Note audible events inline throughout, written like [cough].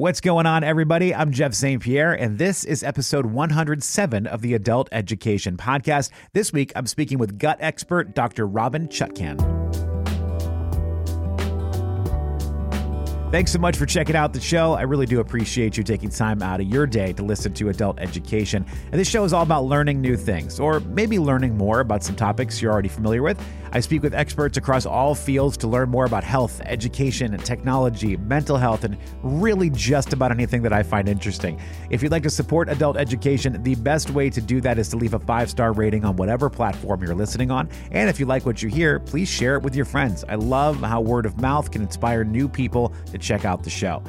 What's going on, everybody? I'm Jeff St. Pierre, and this is episode 107 of the Adult Education Podcast. This week, I'm speaking with gut expert Dr. Robynne Chutkan. Thanks so much for checking out the show. I really do appreciate you taking time out of your day to listen to adult education. And this show is all about learning new things, or maybe learning more about some topics you're already familiar with. I speak with experts across all fields to learn more about health, education, technology, mental health, and really just about anything that I find interesting. If you'd like to support adult education, the best way to do that is to leave a five star rating on whatever platform you're listening on. And if you like what you hear, please share it with your friends. I love how word of mouth can inspire new people to check out the show.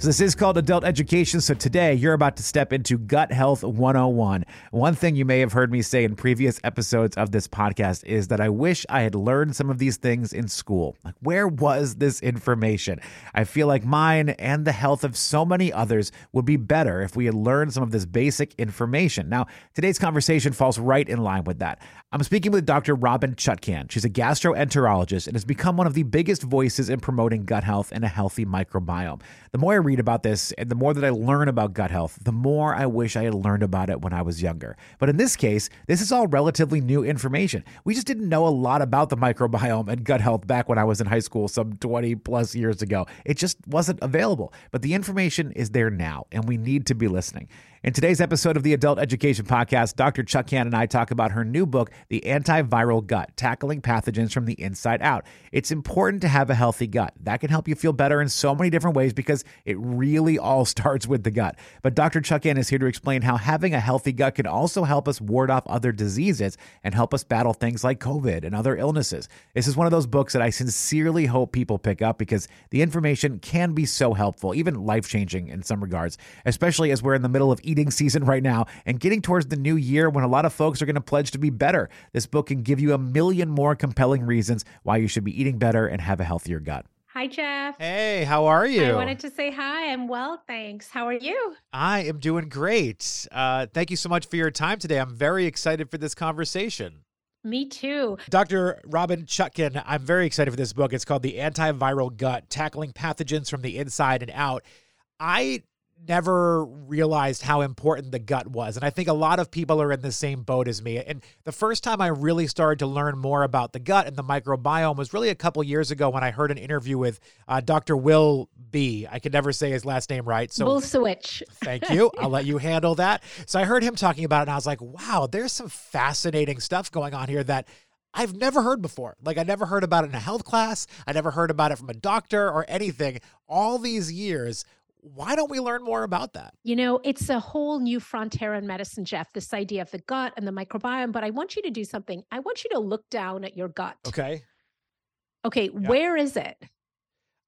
So, this is called Adult Education. So, today you're about to step into Gut Health 101. One thing you may have heard me say in previous episodes of this podcast is that I wish I had learned some of these things in school. Like, where was this information? I feel like mine and the health of so many others would be better if we had learned some of this basic information. Now, today's conversation falls right in line with that. I'm speaking with Dr. Robynne Chutkan. She's a gastroenterologist and has become one of the biggest voices in promoting gut health and a healthy microbiome. The more I read about this and the more that I learn about gut health, the more I wish I had learned about it when I was younger. But in this case, this is all relatively new information. We just didn't know a lot about the microbiome and gut health back when I was in high school some 20 plus years ago. It just wasn't available. But the information is there now, and we need to be listening. In today's episode of the Adult Education Podcast, Dr. Chutkan and I talk about her new book, The Antiviral Gut Tackling Pathogens from the Inside Out. It's important to have a healthy gut. That can help you feel better in so many different ways because it really all [laughs] starts with the gut. But Dr. Chutkan is here to explain how having a healthy gut can also help us ward off other diseases and help us battle things like COVID and other illnesses. This is one of those books that I sincerely hope people pick up because the information can be so helpful, even life changing in some regards, especially as we're in the middle of eating season right now and getting towards the new year when a lot of folks are going to pledge to be better. This book can give you a million more compelling reasons why you should be eating better and have a healthier gut. Hi, Jeff. Hey, how are you? I wanted to say hi. I'm well, thanks. How are you? I am doing great. Uh, thank you so much for your time today. I'm very excited for this conversation. Me too. Dr. Robynne Chutkan, I'm very excited for this book. It's called The Antiviral Gut Tackling Pathogens from the Inside and Out. I never realized how important the gut was. And I think a lot of people are in the same boat as me. And the first time I really started to learn more about the gut and the microbiome was really a couple years ago when I heard an interview with uh, Dr. Will B. I could never say his last name right. So Will Bulsiewicz. thank [laughs] you. I'll let you handle that. So I heard him talking about it and I was like, wow, there's some fascinating stuff going on here that I've never heard before. Like I never heard about it in a health class. I never heard about it from a doctor or anything. All these years why don't we learn more about that? You know, it's a whole new frontier in medicine, Jeff, this idea of the gut and the microbiome. But I want you to do something. I want you to look down at your gut. Okay. Okay. Yeah. Where is it?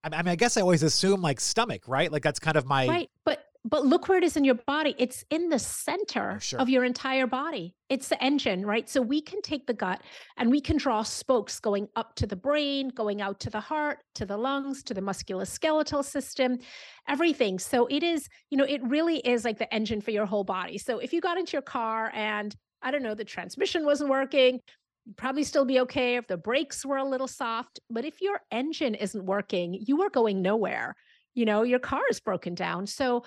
I mean, I guess I always assume like stomach, right? Like that's kind of my. Right. But but look where it is in your body. It's in the center sure. of your entire body. It's the engine, right? So we can take the gut and we can draw spokes going up to the brain, going out to the heart, to the lungs, to the musculoskeletal system, everything. So it is, you know, it really is like the engine for your whole body. So if you got into your car and I don't know, the transmission wasn't working, you'd probably still be okay if the brakes were a little soft. But if your engine isn't working, you are going nowhere you know your car is broken down so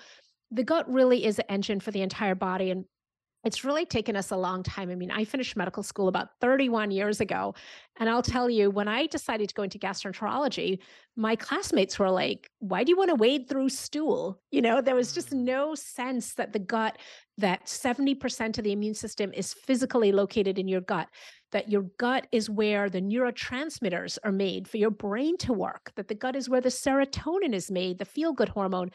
the gut really is an engine for the entire body. And it's really taken us a long time. I mean, I finished medical school about 31 years ago. And I'll tell you, when I decided to go into gastroenterology, my classmates were like, why do you want to wade through stool? You know, there was just mm. no sense that the gut, that 70% of the immune system is physically located in your gut, that your gut is where the neurotransmitters are made for your brain to work, that the gut is where the serotonin is made, the feel good hormone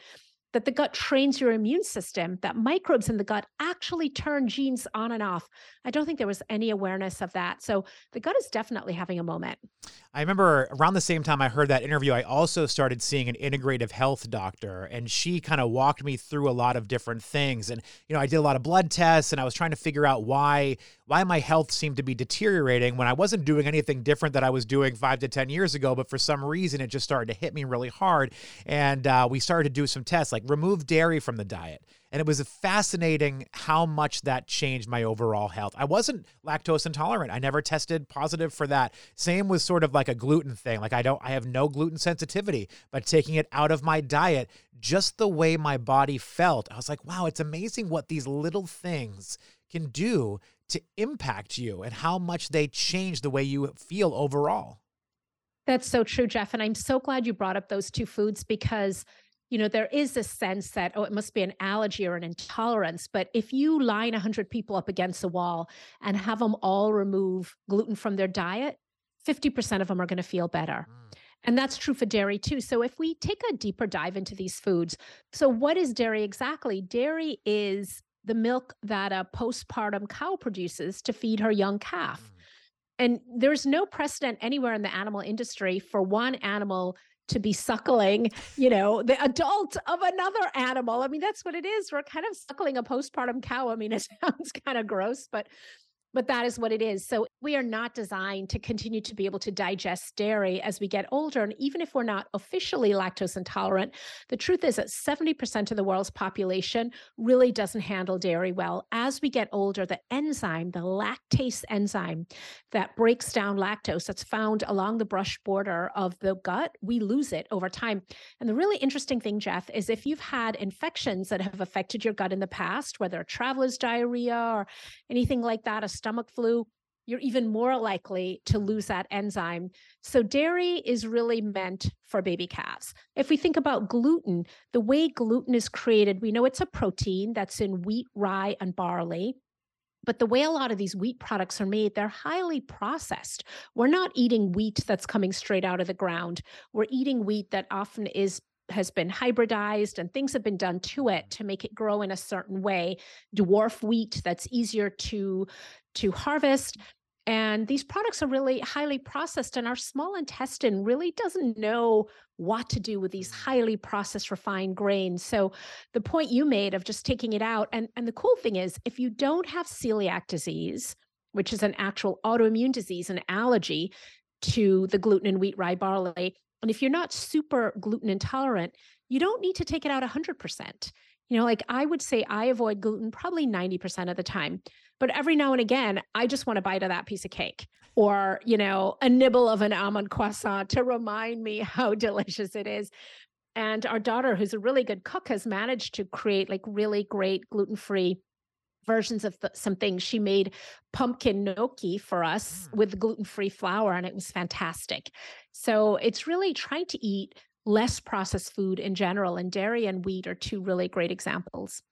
that the gut trains your immune system, that microbes in the gut actually turn genes on and off. I don't think there was any awareness of that. So the gut is definitely having a moment. I remember around the same time I heard that interview, I also started seeing an integrative health doctor, and she kind of walked me through a lot of different things. And you know, I did a lot of blood tests, and I was trying to figure out why why my health seemed to be deteriorating when I wasn't doing anything different that I was doing five to ten years ago. But for some reason, it just started to hit me really hard, and uh, we started to do some tests like like remove dairy from the diet. And it was fascinating how much that changed my overall health. I wasn't lactose intolerant. I never tested positive for that. Same with sort of like a gluten thing. Like I don't I have no gluten sensitivity, but taking it out of my diet, just the way my body felt, I was like, wow, it's amazing what these little things can do to impact you and how much they change the way you feel overall. That's so true, Jeff. And I'm so glad you brought up those two foods because, you know, there is a sense that, oh, it must be an allergy or an intolerance. But if you line 100 people up against a wall and have them all remove gluten from their diet, 50% of them are going to feel better. Mm. And that's true for dairy too. So if we take a deeper dive into these foods, so what is dairy exactly? Dairy is the milk that a postpartum cow produces to feed her young calf. Mm. And there's no precedent anywhere in the animal industry for one animal to be suckling, you know, the adult of another animal. I mean, that's what it is. We're kind of suckling a postpartum cow. I mean, [laughs] it sounds kind of gross, but but that is what it is. So we are not designed to continue to be able to digest dairy as we get older. And even if we're not officially lactose intolerant, the truth is that 70% of the world's population really doesn't handle dairy well. As we get older, the enzyme, the lactase enzyme that breaks down lactose that's found along the brush border of the gut, we lose it over time. And the really interesting thing, Jeff, is if you've had infections that have affected your gut in the past, whether traveler's diarrhea or anything like that, a stomach flu, you're even more likely to lose that enzyme. So, dairy is really meant for baby calves. If we think about gluten, the way gluten is created, we know it's a protein that's in wheat, rye, and barley. But the way a lot of these wheat products are made, they're highly processed. We're not eating wheat that's coming straight out of the ground. We're eating wheat that often is has been hybridized and things have been done to it to make it grow in a certain way dwarf wheat that's easier to to harvest and these products are really highly processed and our small intestine really doesn't know what to do with these mm. highly processed refined grains so the point you made of just taking it out and and the cool thing is if you don't have celiac disease which is an actual autoimmune disease an allergy to the gluten and wheat rye barley and if you're not super gluten intolerant, you don't need to take it out 100%. You know, like I would say I avoid gluten probably 90% of the time. But every now and again, I just want a bite of that piece of cake or, you know, a nibble of an almond croissant to remind me [laughs] how delicious it is. And our daughter, who's a really good cook, has managed to create like really great gluten free versions of the, some things. She made pumpkin gnocchi for us mm. with gluten free flour, and it was fantastic. So it's really trying to eat less processed food in general. And dairy and wheat are two really great examples.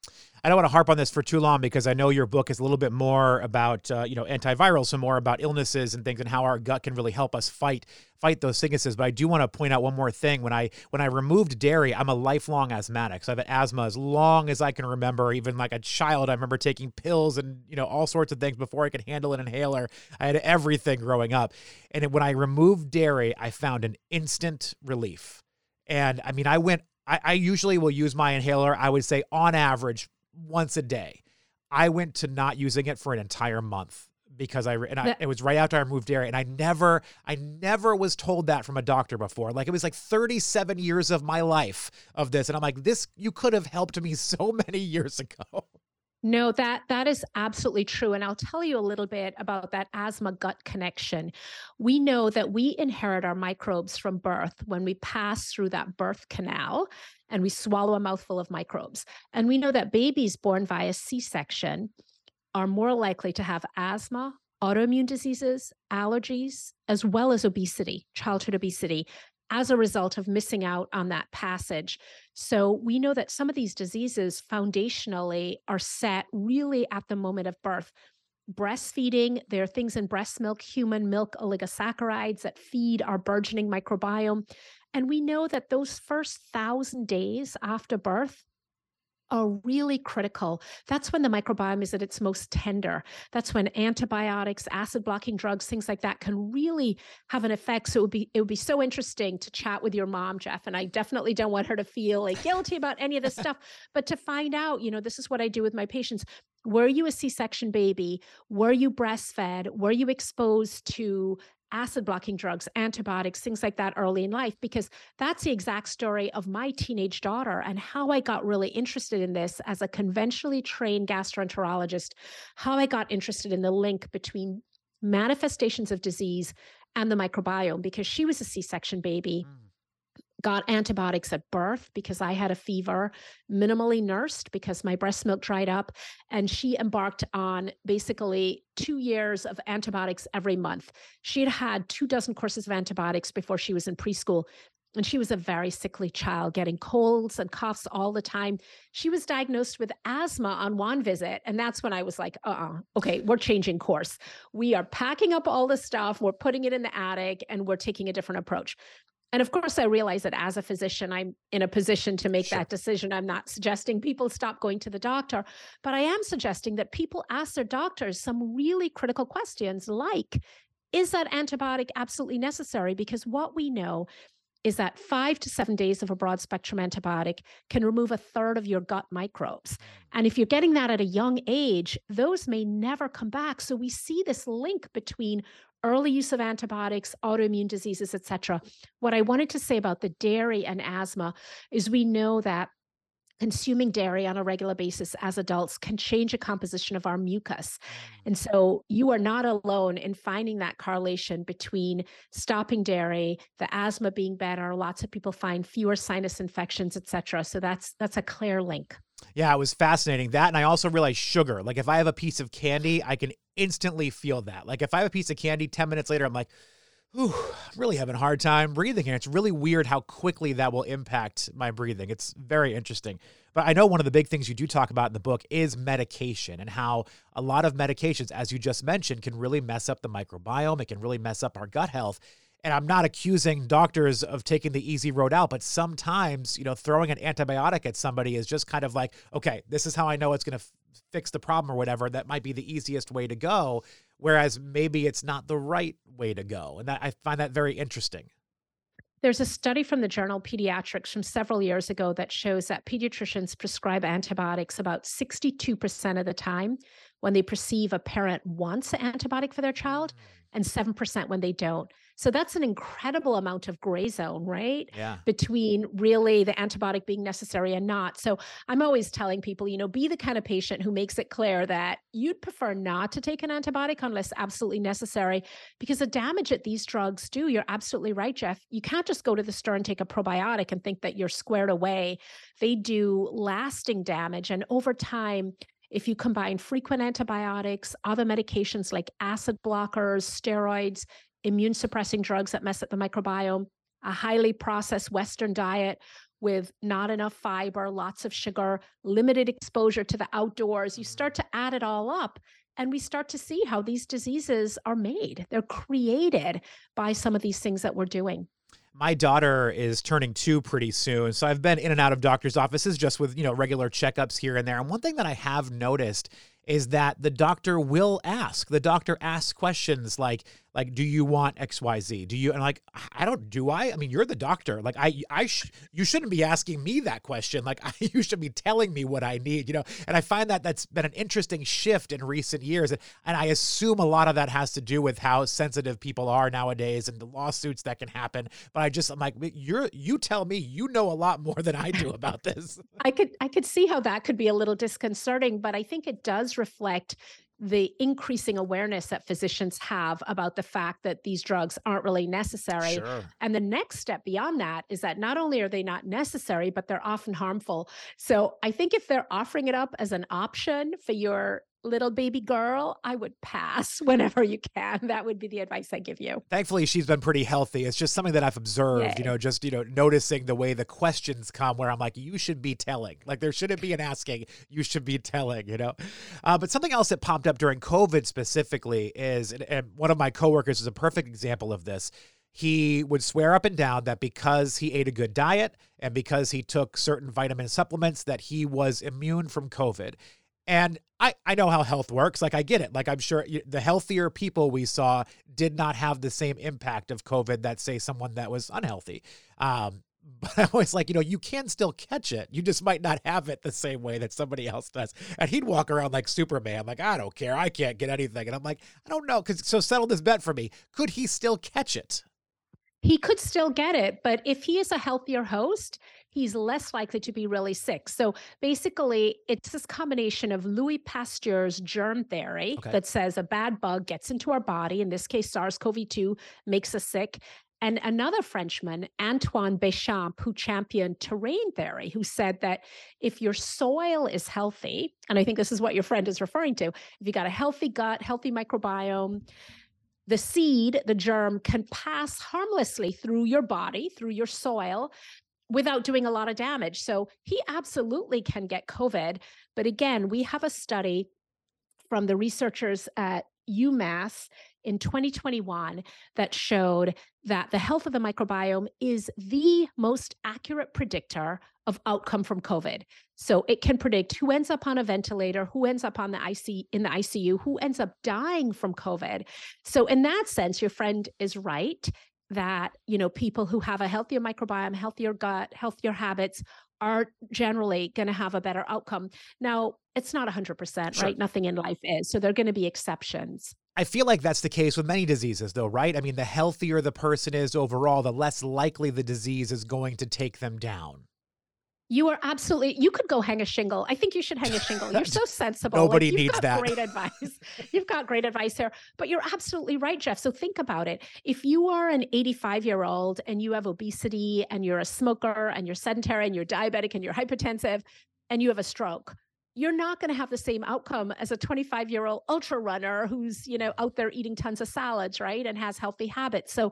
I don't want to harp on this for too long because I know your book is a little bit more about uh, you know antiviral, some more about illnesses and things and how our gut can really help us fight fight those sicknesses. But I do want to point out one more thing. When I when I removed dairy, I'm a lifelong asthmatic. So I've had asthma as long as I can remember. Even like a child, I remember taking pills and you know all sorts of things before I could handle an inhaler. I had everything growing up, and when I removed dairy, I found an instant relief. And I mean, I went, I, I usually will use my inhaler, I would say on average once a day. I went to not using it for an entire month because I and I, it was right after I moved dairy, and I never I never was told that from a doctor before. Like it was like 37 years of my life of this, and I'm like, this you could have helped me [laughs] so many years ago. No, that that is absolutely true and I'll tell you a little bit about that asthma gut connection. We know that we inherit our microbes from birth when we pass through that birth canal and we swallow a mouthful of microbes. And we know that babies born via C-section are more likely to have asthma, autoimmune diseases, allergies, as well as obesity, childhood obesity as a result of missing out on that passage. So we know that some of these diseases foundationally are set really at the moment of birth. Breastfeeding, there are things in breast milk, human milk oligosaccharides that feed our burgeoning microbiome. And we know that those first thousand days after birth, are really critical. That's when the microbiome is at its most tender. That's when antibiotics, acid blocking drugs, things like that can really have an effect. So it would be it would be so interesting to chat with your mom, Jeff. And I definitely don't want her to feel like guilty about any of this stuff, but to find out, you know, this is what I do with my patients. Were you a C-section baby? Were you breastfed? Were you exposed to acid blocking drugs, antibiotics, things like that early in life, because that's the exact story of my teenage daughter and how I got really interested in this as a conventionally trained gastroenterologist, how I got interested in the link between manifestations of disease and the microbiome, because she was a C section baby. Mm got antibiotics at birth because I had a fever, minimally nursed because my breast milk dried up. And she embarked on basically two years of antibiotics every month. She had had two dozen courses of antibiotics before she was in preschool. And she was a very sickly child, getting colds and coughs all the time. She was diagnosed with asthma on one visit. And that's when I was like, uh uh-uh, okay, we're changing course. We are packing up all the stuff, we're putting it in the attic, and we're taking a different approach and of course, I realize that as a physician, I'm in a position to make sure. that decision. I'm not suggesting people stop going to the doctor, but I am suggesting that people ask their doctors some really critical questions like Is that antibiotic absolutely necessary? Because what we know is that five to seven days of a broad spectrum antibiotic can remove a third of your gut microbes. Mm. And if you're getting that at a young age, those may never come back. So we see this link between early use of antibiotics, autoimmune diseases, etc. What I wanted to say about the dairy and asthma is we know that consuming dairy on a regular basis as adults can change the composition of our mucus. And mm. so you are not alone in finding that correlation between stopping dairy, the asthma being better, lots of people find fewer sinus infections, etc. So that's that's a clear link. Yeah, it was fascinating. That and I also realized sugar. Like if I have a piece of candy, I can instantly feel that. Like if I have a piece of candy 10 minutes later, I'm like, Ooh, I'm really having a hard time breathing here. It's really weird how quickly that will impact my breathing. It's very interesting. But I know one of the big things you do talk about in the book is medication and how a lot of medications, as you just mentioned, can really mess up the microbiome. It can really mess up our gut health. And I'm not accusing doctors of taking the easy road out, but sometimes, you know, throwing an antibiotic at somebody is just kind of like, okay, this is how I know it's going to f- fix the problem or whatever. That might be the easiest way to go whereas maybe it's not the right way to go. And that I find that very interesting. There's a study from the journal Pediatrics from several years ago that shows that pediatricians prescribe antibiotics about 62% of the time when they perceive a parent wants an antibiotic for their child mm. and 7% when they don't. So that's an incredible amount of gray zone, right? Yeah. Between really the antibiotic being necessary and not. So I'm always telling people, you know, be the kind of patient who makes it clear that you'd prefer not to take an antibiotic unless absolutely necessary, because the damage that these drugs do, you're absolutely right, Jeff. You can't just go to the store and take a probiotic and think that you're squared away. They do lasting damage. And over time, if you combine frequent antibiotics, other medications like acid blockers, steroids, immune suppressing drugs that mess up the microbiome, a highly processed Western diet with not enough fiber, lots of sugar, limited exposure to the outdoors. You start to add it all up, and we start to see how these diseases are made. They're created by some of these things that we're doing my daughter is turning two pretty soon. So I've been in and out of doctor's offices just with, you know, regular checkups here and there. And one thing that I have noticed is that the doctor will ask. The doctor asks questions like, like do you want xyz do you and like i don't do i? I mean you're the doctor. Like i i sh- you shouldn't be asking me that question. Like I, [laughs] you should be telling me what i need you know? And i find that that's been an interesting shift in recent years and, and i assume a lot of that has to do with how sensitive people are nowadays and the lawsuits that can happen but i just i'm like you're you tell me. You know a lot more than i do [laughs] about this. I could i could see how that could be a little disconcerting but i think it does reflect the increasing awareness that physicians have about the fact that these drugs aren't really necessary. Sure. And the next step beyond that is that not only are they not necessary, but they're often harmful. So I think if they're offering it up as an option for your little baby girl, I would pass [laughs] whenever you can. That would be the advice I give you. Thankfully, she's been pretty healthy. It's just something that I've observed, Yay. you know, just, you know, noticing the way the questions come where I'm like, you should be telling. Like there shouldn't be an asking, you should be telling, you know. Uh, but something else that popped up during COVID specifically is, and, and one of my coworkers is a perfect example of this he would swear up and down that because he ate a good diet and because he took certain vitamin supplements that he was immune from covid and I, I know how health works. Like, I get it. Like, I'm sure the healthier people we saw did not have the same impact of COVID that, say, someone that was unhealthy. Um, [laughs] but I was like, you know, you can still catch it. You just might not have it the same way that somebody else does. And he'd walk around like Superman, like, I don't care. I can't get anything. And I'm like, I don't know. Cause so settle this bet for me. Could he still catch it? He could still get it, but if he is a healthier host, he's less likely to be really sick. So basically, it's this combination of Louis Pasteur's germ theory okay. that says a bad bug gets into our body, in this case, SARS CoV 2 makes us sick, and another Frenchman, Antoine Béchamp, who championed terrain theory, who said that if your soil is healthy, and I think this is what your friend is referring to, if you got a healthy gut, healthy microbiome, the seed, the germ, can pass harmlessly through your body, through your soil, without doing a lot of damage. So he absolutely can get COVID. But again, we have a study from the researchers at UMass in 2021 that showed that the health of the microbiome is the most accurate predictor of outcome from COVID. So it can predict who ends up on a ventilator, who ends up on the IC in the ICU, who ends up dying from COVID. So in that sense, your friend is right that you know people who have a healthier microbiome, healthier gut, healthier habits are generally going to have a better outcome. Now, it's not 100%, sure. right? Nothing in life is. So there're going to be exceptions. I feel like that's the case with many diseases, though, right? I mean, the healthier the person is overall, the less likely the disease is going to take them down. You are absolutely. You could go hang a shingle. I think you should hang a shingle. You're so [laughs] sensible. Nobody like, needs that. Great advice. [laughs] You've got great advice here. But you're absolutely right, Jeff. So think about it. If you are an 85 year old and you have obesity and you're a smoker and you're sedentary and you're diabetic and you're hypertensive and you have a stroke, you're not going to have the same outcome as a 25 year old ultra runner who's you know out there eating tons of salads right and has healthy habits so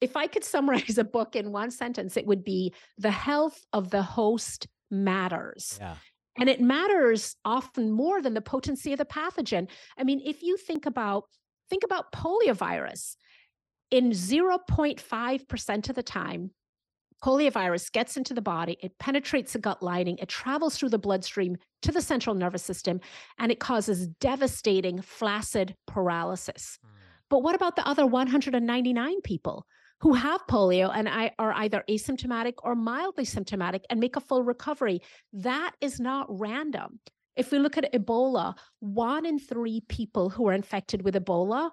if I could summarize a book in one sentence, it would be the health of the host matters. Yeah. And it matters often more than the potency of the pathogen. I mean, if you think about think about poliovirus, in 0.5% of the time, poliovirus gets into the body, it penetrates the gut lining, it travels through the bloodstream to the central nervous system, and it causes devastating flaccid paralysis. Mm. But what about the other 199 people? Who have polio and I are either asymptomatic or mildly symptomatic and make a full recovery. That is not random. If we look at Ebola, one in three people who are infected with Ebola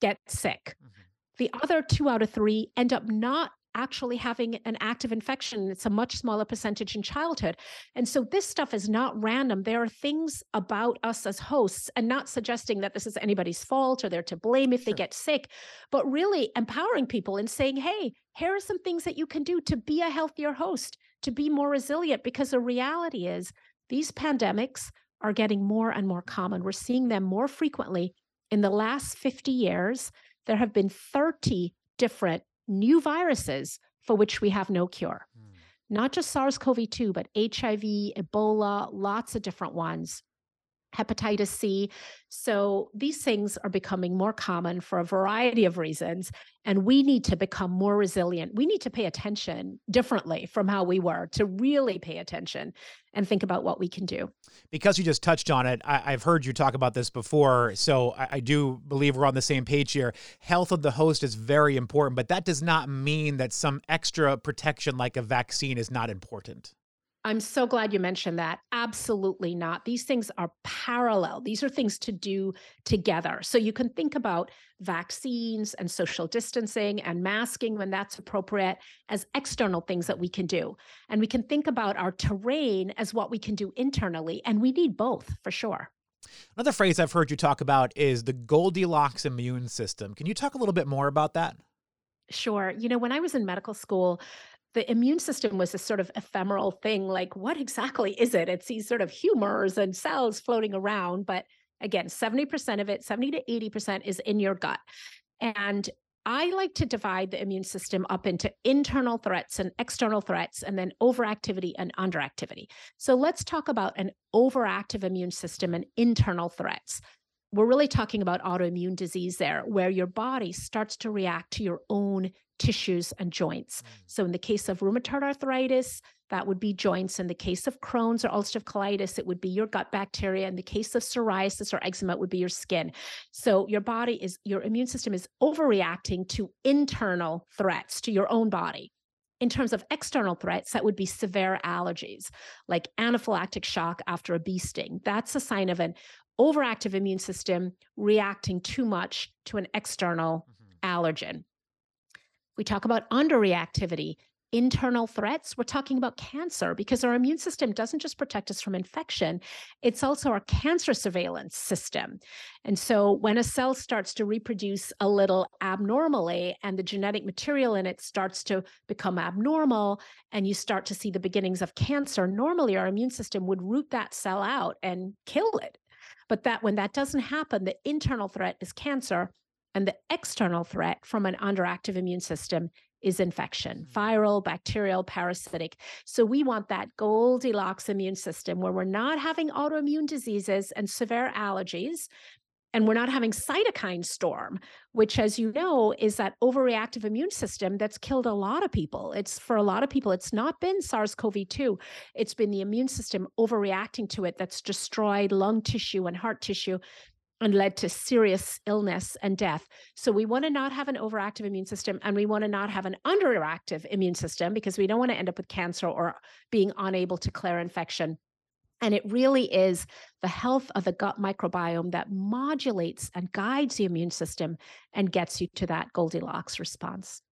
get sick. Mm-hmm. The other two out of three end up not actually having an active infection. It's a much smaller percentage in childhood. And so this stuff is not random. There are things about us as hosts, and not suggesting that this is anybody's fault or they're to blame if sure. they get sick, but really empowering people and saying, hey, here are some things that you can do to be a healthier host, to be more resilient. Because the reality is, these pandemics are getting more and more common. We're seeing them more frequently. In the last 50 years, there have been 30 different new viruses for which we have no cure. Mm. Not just SARS CoV 2, but HIV, Ebola, lots of different ones hepatitis C. So these things are becoming more common for a variety of reasons. And we need to become more resilient. We need to pay attention differently from how we were to really pay attention and think about what we can do. Because you just touched on it, I, have heard you talk about this before. So I, I do believe we're on the same page here. Health of the host is very important, but that does not mean that some extra protection like a vaccine is not important. I'm so glad you mentioned that. Absolutely not. These things are parallel. These are things to do together. So you can think about vaccines and social distancing and masking when that's appropriate as external things that we can do. And we can think about our terrain as what we can do internally. And we need both for sure. Another phrase I've heard you talk about is the Goldilocks immune system. Can you talk a little bit more about that? Sure. You know, when I was in medical school, the immune system was a sort of ephemeral thing. Like, what exactly is it? It's these sort of humors and cells floating around. But again, 70% of it, 70 to 80% is in your gut. And I like to divide the immune system up into internal threats and external threats, and then overactivity and underactivity. So let's talk about an overactive immune system and internal threats. We're really talking about autoimmune disease there, where your body starts to react to your own tissues and joints. Mm. So, in the case of rheumatoid arthritis, that would be joints. In the case of Crohn's or ulcerative colitis, it would be your gut bacteria. In the case of psoriasis or eczema, it would be your skin. So, your body is, your immune system is overreacting to internal threats to your own body. In terms of external threats, that would be severe allergies, like anaphylactic shock after a bee sting. That's a sign of an overactive immune system reacting too much to an external mm-hmm. allergen. We talk about underreactivity, internal threats. We're talking about cancer because our immune system doesn't just protect us from infection, it's also our cancer surveillance system. And so when a cell starts to reproduce a little abnormally and the genetic material in it starts to become abnormal and you start to see the beginnings of cancer, normally our immune system would root that cell out and kill it. But that when that doesn't happen, the internal threat is cancer and the external threat from an underactive immune system is infection, mm-hmm. viral, bacterial, parasitic. So we want that Goldilocks immune system where we're not having autoimmune diseases and severe allergies. And we're not having cytokine storm, which, as you know, is that overreactive immune system that's killed a lot of people. It's for a lot of people, it's not been SARS CoV 2. It's been the immune system overreacting to it that's destroyed lung tissue and heart tissue and led to serious illness and death. So we want to not have an overactive immune system and we want to not have an underactive immune system because we don't want to end up with cancer or being unable to clear infection. And it really is the health of the gut microbiome that modulates and guides the immune system and gets you to that Goldilocks response.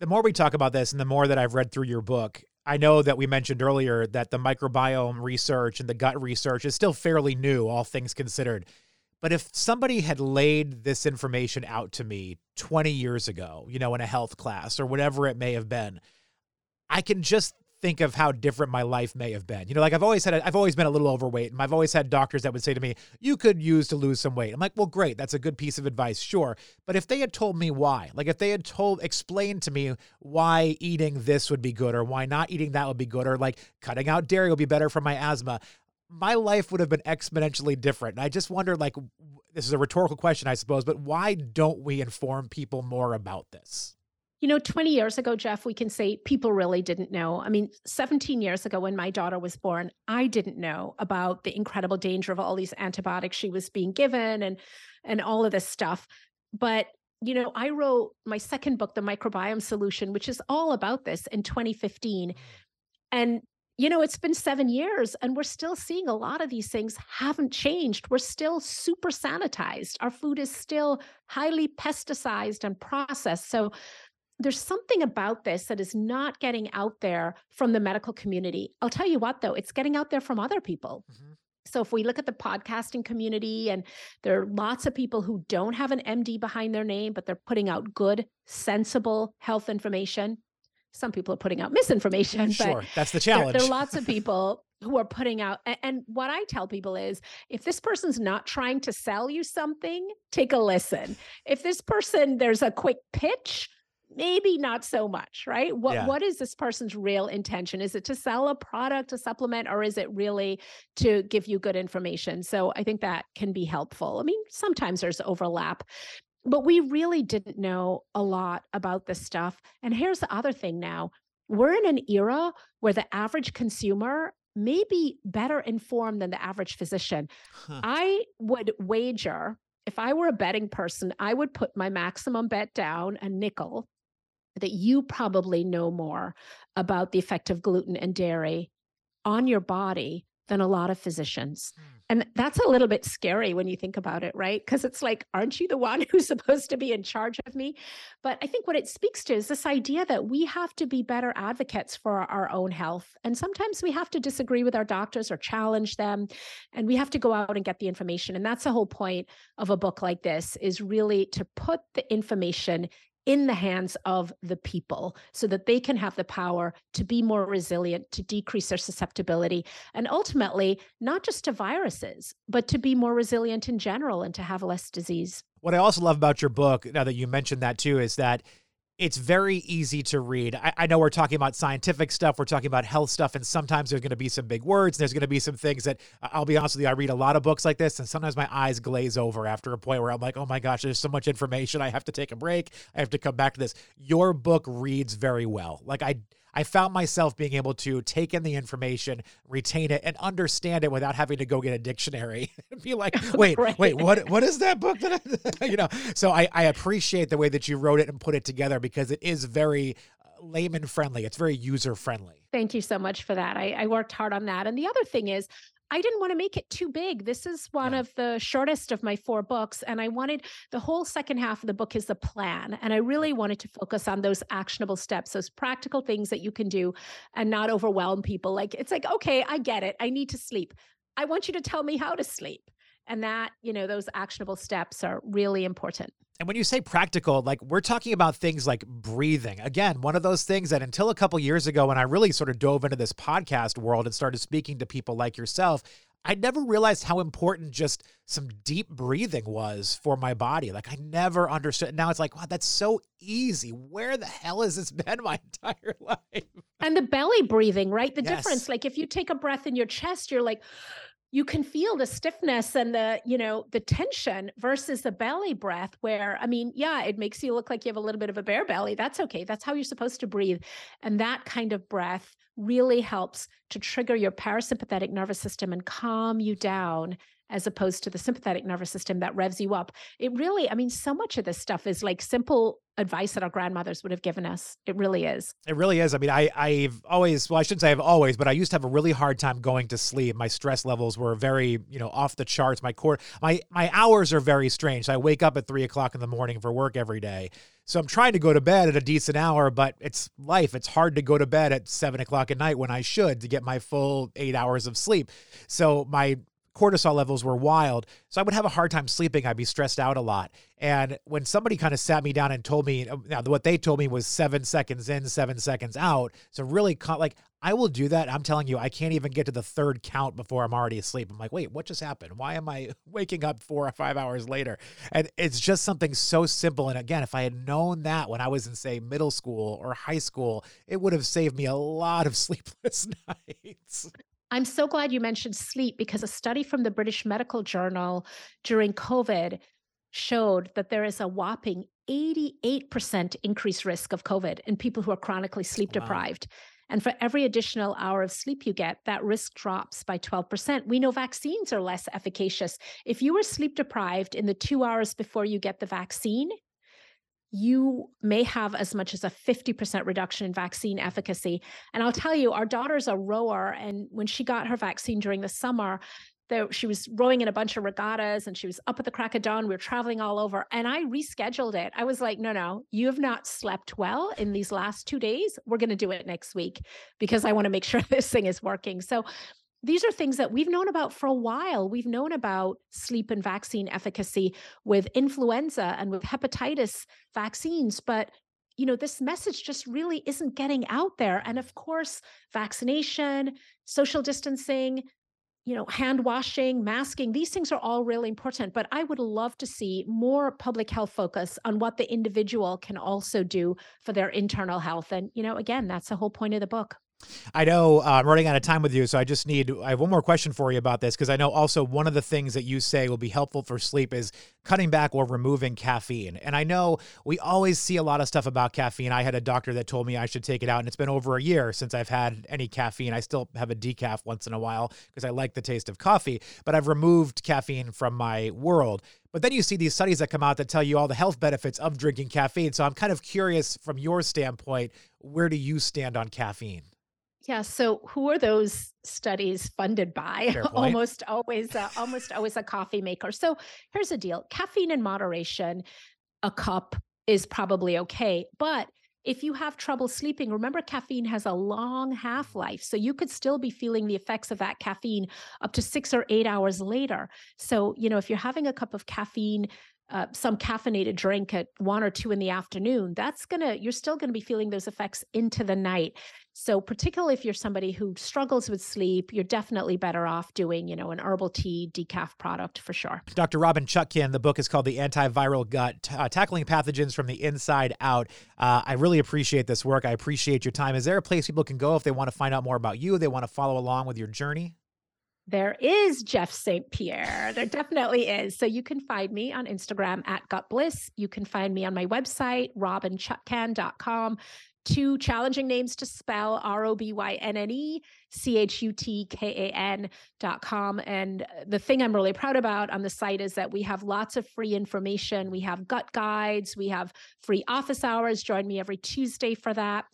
The more we talk about this and the more that I've read through your book, I know that we mentioned earlier that the microbiome research and the gut research is still fairly new, all things considered. But if somebody had laid this information out to me 20 years ago, you know, in a health class or whatever it may have been, I can just think of how different my life may have been. You know, like I've always had, i I've always been a little overweight, and I've always had doctors that would say to me, "You could use to lose some weight." I'm like, "Well, great, that's a good piece of advice, sure." But if they had told me why, like if they had told, explained to me why eating this would be good, or why not eating that would be good, or like cutting out dairy would be better for my asthma, my life would have been exponentially different. And I just wonder, like, this is a rhetorical question, I suppose, but why don't we inform people more about this? You know, 20 years ago, Jeff, we can say people really didn't know. I mean, 17 years ago, when my daughter was born, I didn't know about the incredible danger of all these antibiotics she was being given and and all of this stuff. But you know, I wrote my second book, The Microbiome Solution, which is all about this in 2015. Mm. And you know, it's been seven years and we're still seeing a lot of these things haven't changed. We're still super sanitized. Our food is still highly pesticized and processed. So there's something about this that is not getting out there from the medical community. I'll tell you what, though, it's getting out there from other people. Mm-hmm. So if we look at the podcasting community, and there are lots of people who don't have an MD behind their name, but they're putting out good, sensible health information some people are putting out misinformation. [laughs] Sure, that's the challenge. There, there, are lots of [laughs] people who are putting out, and, and what I tell people is if this person's not trying to sell you something, take a listen. If this person, there's a quick pitch, maybe not so much right what yeah. what is this person's real intention is it to sell a product a supplement or is it really to give you good information so i think that can be helpful i mean sometimes there's overlap but we really didn't know a lot about this stuff. And here's the other thing now we're in an era where the average consumer may be better informed than the average physician. Huh. I would wager, if I were a betting person, I would put my maximum bet down a nickel that you probably know more about the effect of gluten and dairy on your body than a lot of physicians. Mm. And that's a little bit scary when you think about it, right? Because it's like, aren't you the one [laughs] who's supposed to be in charge of me? But I think what it speaks to is this idea that we have to be better advocates for our own health. And sometimes we have to disagree with our doctors or challenge them. And we have to go out and get the information. And that's the whole point of a book like this is really to put the information in the hands of the people so that they can have the power to be more resilient, to decrease their susceptibility, and ultimately, not just to viruses, but to be more resilient in general and to have less disease. What I also love about your book, now that you mentioned that too, is that it's very easy to read. I, I, know we're talking about scientific stuff, we're talking about health stuff, and sometimes there's going to be some big words, and there's going to be some things that I'll be honest with you. I read a lot of books like this, and sometimes my eyes glaze over after a point where I'm like, oh my gosh, there's so much information. I have to take a break. I have to come back to this. Your book reads very well. Like, I I found myself being able to take in the information, retain it, and understand it without having to go get a dictionary [laughs] and be like, [laughs] wait, right. wait, what what is that book that I, [laughs] you know? So I, I appreciate the way that you wrote it and put it together because it is very uh, layman friendly. It's very user friendly. Thank you so much for that. I, I, worked hard on that. And the other thing is, I didn't want to make it too big. This is one yeah. of the shortest of my four books. And I wanted the whole second half of the book is the plan. And I really wanted to focus on those actionable steps, those practical things that you can do and not overwhelm people. Like, it's like, okay, I get it. I need to sleep. I want you to tell me how to sleep. And that, you know, those actionable steps are really important. And when you say practical, like we're talking about things like breathing. Again, one of those things that until a couple years ago, when I really sort of dove into this podcast world and started speaking to people like yourself, I never realized how important just some deep breathing was for my body. Like I never understood. Now it's like, wow, that's so easy. Where the hell has this [laughs] been my entire [laughs] life? And the belly breathing, right? The yes. difference. Like if you take a breath in your chest, you're like, you can feel the stiffness and the you know the tension versus the belly breath where i mean yeah it makes you look like you have a little bit of a bare belly. That's okay. That's how you're supposed to breathe. And that kind of breath really helps to trigger your parasympathetic nervous system and calm you down as opposed to the sympathetic nervous system that revs you up. It really, I mean, so much of this stuff is like simple advice that our grandmothers would have given us. It really is. It really is. I mean, I, I've always, well, I shouldn't say I've always, but I used to have a really hard time going to sleep. My stress levels were very, you know, off the charts. My core, my, my hours are very strange. I wake up at three o'clock in the morning for work every day. So I'm trying to go to bed at a decent hour, but it's life. It's hard to go to bed at seven o'clock at night when I should to get my full eight hours of sleep. So my cortisol levels were wild. So I would have a hard time sleeping. I'd be stressed out a lot. And when somebody kind of sat me down and told me, um, now what they told me was seven seconds in, seven seconds out. So really, like, I will do that. I'm telling you, I can't even get to the third count before I'm already asleep. I'm like, wait, what just happened? Why am I [laughs] waking up four or five hours later? And it's just something so simple. And again, if I had known that when I was in, say, middle school or high school, it would have saved me a lot of [laughs] sleepless [laughs] nights. I'm so glad you mentioned sleep because a study from the British Medical Journal during COVID showed that there is a whopping 88% increased risk of COVID in people who are chronically sleep deprived. Wow. And for every additional hour of sleep you get, that risk drops by 12%. We know vaccines are less efficacious. If you were sleep deprived in the two hours before you get the vaccine, you may have as much as a 50% reduction in vaccine efficacy. And I'll tell you, our daughter's a rower. And when she got her vaccine during the summer, there, she was rowing in a bunch of regattas and she was up at the crack of dawn. We were traveling all over and I rescheduled it. I was like, no, no, you have not slept well in these last two days. We're going to do it next week because I want to make sure [laughs] this thing is working. So these are things that we've known about for a while. We've known about sleep and vaccine efficacy with influenza and with hepatitis vaccines, but you know this message just really isn't getting out there. And of course vaccination social distancing you know hand washing masking these things are all really important but i would love to see more public health focus on what the individual can also do for their internal health. And you know again that's the whole point of the book I know uh, I'm running out of time with you, so I just need. I have one more question for you about this because I know also one of the things that you say will be helpful for sleep is cutting back or removing caffeine. And I know we always see a lot of stuff about caffeine. I had a doctor that told me I should take it out, and it's been over a year since I've had any caffeine. I still have a decaf once in a while because I like the taste of coffee, but I've removed caffeine from my world. But then you see these studies that come out that tell you all the health benefits of drinking caffeine. So I'm kind of curious from your standpoint, where do you stand on caffeine? Yeah. So, who are those studies funded by? [laughs] almost always, uh, almost always a coffee maker. So, here's the deal: caffeine in moderation, a cup is probably okay, but if you have trouble sleeping, remember caffeine has a long half life. So you could still be feeling the effects of that caffeine up to six or eight hours later. So, you know, if you're having a cup of caffeine uh, some caffeinated drink at one or two in the afternoon, that's gonna, you're still gonna be feeling those effects into the night. So, particularly if you're somebody who struggles with sleep, you're definitely better off doing, you know, an herbal tea decaf product for sure. Dr. Robynne Chutkan, the book is called The Antiviral Gut uh, Tackling Pathogens from the Inside Out. Uh, I really appreciate this work. I appreciate your time. Is there a place people can go if they want to find out more about you, they want to follow along with your journey? There is Jeff St. Pierre. There definitely is. So you can find me on Instagram at Gut Bliss. You can find me on my website, robynnechutkan.com. two challenging names to spell R O B Y N N E C H U T K A N dot com. And uh, the thing I'm really proud about on the site is that we have lots of free information. We have gut guides, we have free office hours. Join me every Tuesday for that.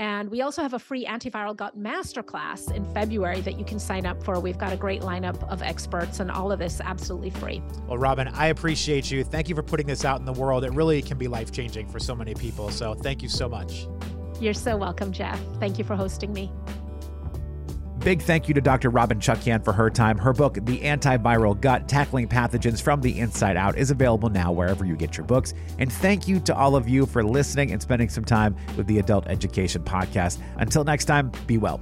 And we also have a free antiviral gut masterclass in February that you can sign up for. We've got a great lineup of experts and all of this absolutely free. Well, Robynne, I appreciate you. Thank you for putting this out in the world. It really can be life changing for so many people. So thank you so much. You're so welcome, Jeff. Thank you for hosting me. Big thank you to Dr. Robynne Chutkan for her time. Her book, The Antiviral Gut Tackling Pathogens from the Inside Out, is available now wherever you get your books. And thank you to all of you for listening and spending some time with the Adult Education Podcast. Until next time, be well.